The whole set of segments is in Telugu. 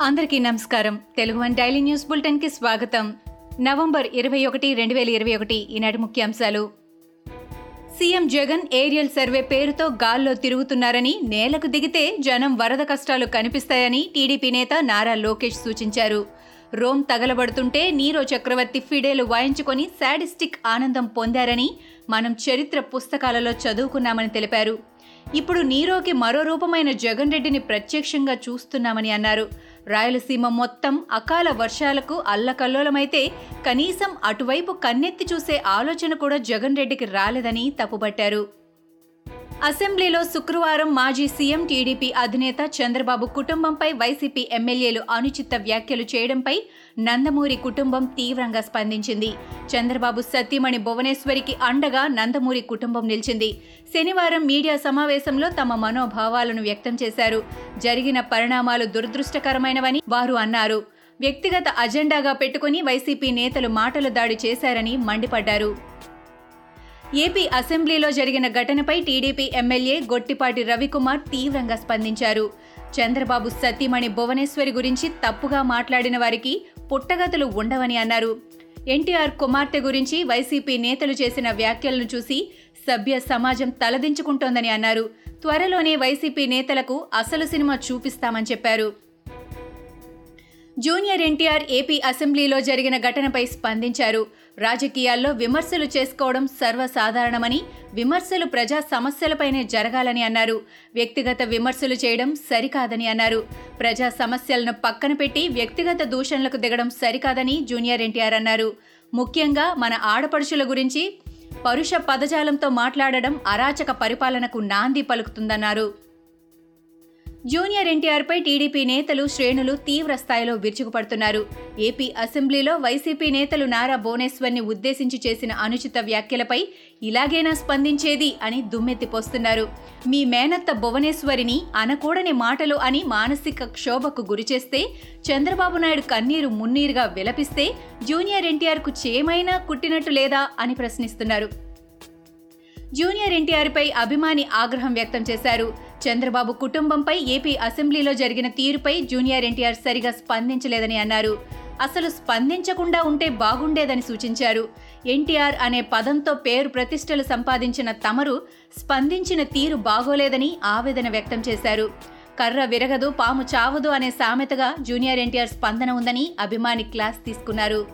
అందరికీ నమస్కారం. తెలుగు వన్ డైలీ న్యూస్ బులెటిన్కి స్వాగతం. నవంబర్ ఇరవై ఒకటి రెండు వేల ఇరవై ఒకటి ఈనాటి ముఖ్యాంశాలు. సీఎం జగన్ ఏరియల్ సర్వే పేరుతో గాల్లో తిరుగుతున్నారని నేలకు దిగితే జనం వరద కష్టాలు కనిపిస్తాయని టీడీపీ నేత నారా లోకేష్ సూచించారు. రోమ్ తగలబడుతుంటే నీరో చక్రవర్తి ఫిడేలు వాయించుకొని శాడిస్టిక్ ఆనందం పొందారని మనం చరిత్ర పుస్తకాలలో చదువుకున్నామని తెలిపారు. ఇప్పుడు నీరోకి మరో రూపమైన జగన్ రెడ్డిని ప్రత్యక్షంగా చూస్తున్నామని అన్నారు. రాయలసీమ మొత్తం అకాల వర్షాలకు అల్లకల్లోలమైతే కనీసం అటువైపు కన్నెత్తి చూసే ఆలోచన కూడా జగన్ రెడ్డికి రాలేదని తప్పుపట్టారు. అసెంబ్లీలో శుక్రవారం మాజీ సీఎం టీడీపీ అధినేత చంద్రబాబు కుటుంబంపై వైసీపీ ఎమ్మెల్యేలు అనుచిత వ్యాఖ్యలు చేయడంపై నందమూరి కుటుంబం తీవ్రంగా స్పందించింది. చంద్రబాబు సతీమణి భువనేశ్వరికి అండగా నందమూరి కుటుంబం నిలిచింది. శనివారం మీడియా సమావేశంలో తమ మనోభావాలను వ్యక్తం చేశారు. జరిగిన పరిణామాలు దురదృష్టకరమైనవని వారు అన్నారు. వ్యక్తిగత అజెండాగా పెట్టుకుని వైసీపీ నేతలు మాటలు దాడి చేశారని మండిపడ్డారు. ఏపీ అసెంబ్లీలో జరిగిన ఘటనపై టీడీపీ ఎమ్మెల్యే గొట్టిపాటి రవికుమార్ తీవ్రంగా స్పందించారు. చంద్రబాబు సతీమణి భువనేశ్వరి గురించి తప్పుగా మాట్లాడిన వారికి పుట్టగతులు ఉండవని అన్నారు. ఎన్టీఆర్ కుమార్తె గురించి వైసీపీ నేతలు చేసిన వ్యాఖ్యలను చూసి సభ్య సమాజం తలదించుకుంటోందని అన్నారు. త్వరలోనే వైసీపీ నేతలకు అసలు సినిమా చూపిస్తామని చెప్పారు. జూనియర్ ఎన్టీఆర్ ఏపీ అసెంబ్లీలో జరిగిన ఘటనపై స్పందించారు. రాజకీయాల్లో విమర్శలు చేసుకోవడం సర్వసాధారణమని విమర్శలు ప్రజా సమస్యలపైనే జరగాలని అన్నారు. వ్యక్తిగత విమర్శలు చేయడం సరికాదని అన్నారు. ప్రజా సమస్యలను పక్కన పెట్టి వ్యక్తిగత దూషణలకు దిగడం సరికాదని జూనియర్ ఎన్టీఆర్ అన్నారు. ముఖ్యంగా మన ఆడపడుచుల గురించి పరుష పదజాలంతో మాట్లాడడం అరాచక పరిపాలనకు నాంది పలుకుతుందన్నారు. జూనియర్ ఎన్టీఆర్పై టీడీపీ నేతలు శ్రేణులు తీవ్ర స్థాయిలో విరుచుకుపడుతున్నారు. ఏపీ అసెంబ్లీలో వైసీపీ నేతలు నారా భువనేశ్వర్ని ఉద్దేశించి చేసిన అనుచిత వ్యాఖ్యలపై ఇలాగైనా స్పందించేది అని దుమ్మెత్తిపోస్తున్నారు. మీ మేనత్త భువనేశ్వరిని అనకూడని మాటలు అని మానసిక క్షోభకు గురిచేస్తే చంద్రబాబు నాయుడు కన్నీరు మున్నీరుగా విలపిస్తే జూనియర్ ఎన్టీఆర్కు చేమైనా కుట్టినట్టు లేదా అని ప్రశ్నిస్తున్నారు. జూనియర్ ఎన్టీఆర్పై అభిమాని ఆగ్రహం వ్యక్తం చేశారు. చంద్రబాబు కుటుంబంపై ఏపీ అసెంబ్లీలో జరిగిన తీరుపై జూనియర్ ఎన్టీఆర్ సరిగా స్పందించలేదని అన్నారు. అసలు స్పందించకుండా ఉంటే బాగుండేదని సూచించారు. ఎన్టీఆర్ అనే పదంతో పేరు ప్రతిష్టలు సంపాదించిన తమరు స్పందించిన తీరు బాగోలేదని ఆవేదన వ్యక్తం చేశారు. కర్ర విరగదు పాము చావదు అనే సామెతగా జూనియర్ ఎన్టీఆర్ స్పందన ఉందని అభిమాని క్లాస్ తీసుకున్నారు.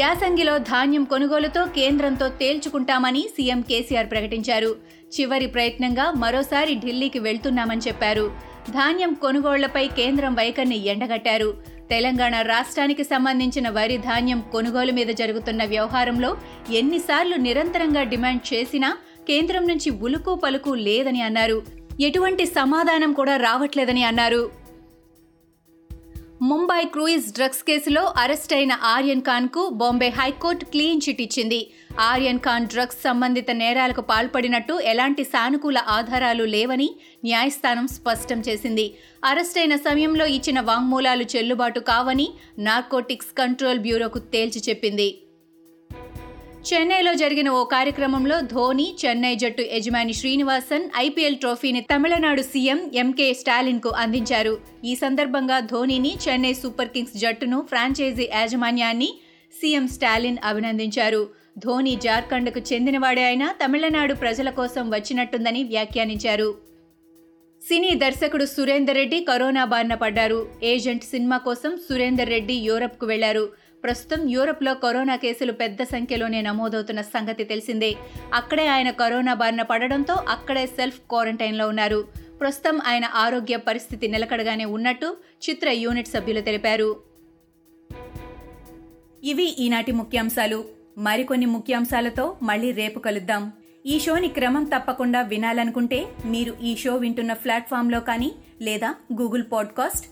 యాసంగిలో ధాన్యం కొనుగోలుతో కేంద్రంతో తేల్చుకుంటామని సీఎం కేసీఆర్ ప్రకటించారు. చివరి ప్రయత్నంగా మరోసారి ఢిల్లీకి వెళ్తున్నామని చెప్పారు. ధాన్యం కొనుగోళ్ళపై కేంద్రం వైఖరిని ఎండగట్టారు. తెలంగాణ రాష్ట్రానికి సంబంధించిన వరి ధాన్యం కొనుగోలు మీద జరుగుతున్న వ్యవహారంలో ఎన్నిసార్లు నిరంతరంగా డిమాండ్ చేసినా కేంద్రం నుంచి ఉలుకు పలుకు లేదని అన్నారు. ఎటువంటి సమాధానం కూడా రావట్లేదని అన్నారు. ముంబై క్రూయిజ్ డ్రగ్స్ కేసులో అరెస్ట్ అయిన Aryan ఖాన్కు Bombay high court clean chit ఇచ్చింది. ఆర్యన్ ఖాన్ డ్రగ్స్ సంబంధిత నేరాలకు పాల్పడినట్టు ఎలాంటి సానుకూల ఆధారాలు లేవని న్యాయస్థానం స్పష్టం చేసింది. అరెస్ట్ అయిన సమయంలో ఇచ్చిన వాంగ్మూలాలు చెల్లుబాటు కావని నార్కోటిక్స్ కంట్రోల్ బ్యూరోకు తేల్చి చెప్పింది. చెన్నైలో జరిగిన ఓ కార్యక్రమంలో ధోని చెన్నై జట్టు యజమాని శ్రీనివాసన్ ఐపీఎల్ ట్రోఫీని తమిళనాడు సీఎం ఎంకే స్టాలిన్కు అందించారు. ఈ సందర్భంగా ధోనిని చెన్నై సూపర్ కింగ్స్ జట్టును ఫ్రాంచైజీ యాజమాన్యాన్ని సీఎం స్టాలిన్ అభినందించారు. ధోని జార్ఖండ్కు చెందినవాడే అయినా తమిళనాడు ప్రజల కోసం వచ్చినట్టుందని వ్యాఖ్యానించారు. సినీ దర్శకుడు సురేందర్ రెడ్డి కరోనా బారిన పడ్డారు. ఏజెంట్ సినిమా కోసం సురేందర్ రెడ్డి యూరప్కు వెళ్ళారు. ప్రస్తుతం యూరప్లో కరోనా కేసులు పెద్ద సంఖ్యలోనే నమోదవుతున్న సంగతి తెలిసిందే. అక్కడే ఆయన కరోనా బారిన పడడంతో అక్కడే సెల్ఫ్ క్వారంటైన్లో ఉన్నారు. ప్రస్తుతం ఆయన ఆరోగ్య పరిస్థితి నిలకడగానే ఉన్నట్టు చిత్ర యూనిట్ సభ్యులు తెలిపారు. ఇవి ఈనాటి ముఖ్యాంశాలు. మరికొన్ని ముఖ్యాంశాలతో మళ్ళీ రేపు కలుద్దాం. ఈ షోని క్రమం తప్పకుండా వినాలనుకుంటే మీరు ఈ షో వింటున్న ప్లాట్ఫామ్లో కానీ లేదా Google podcast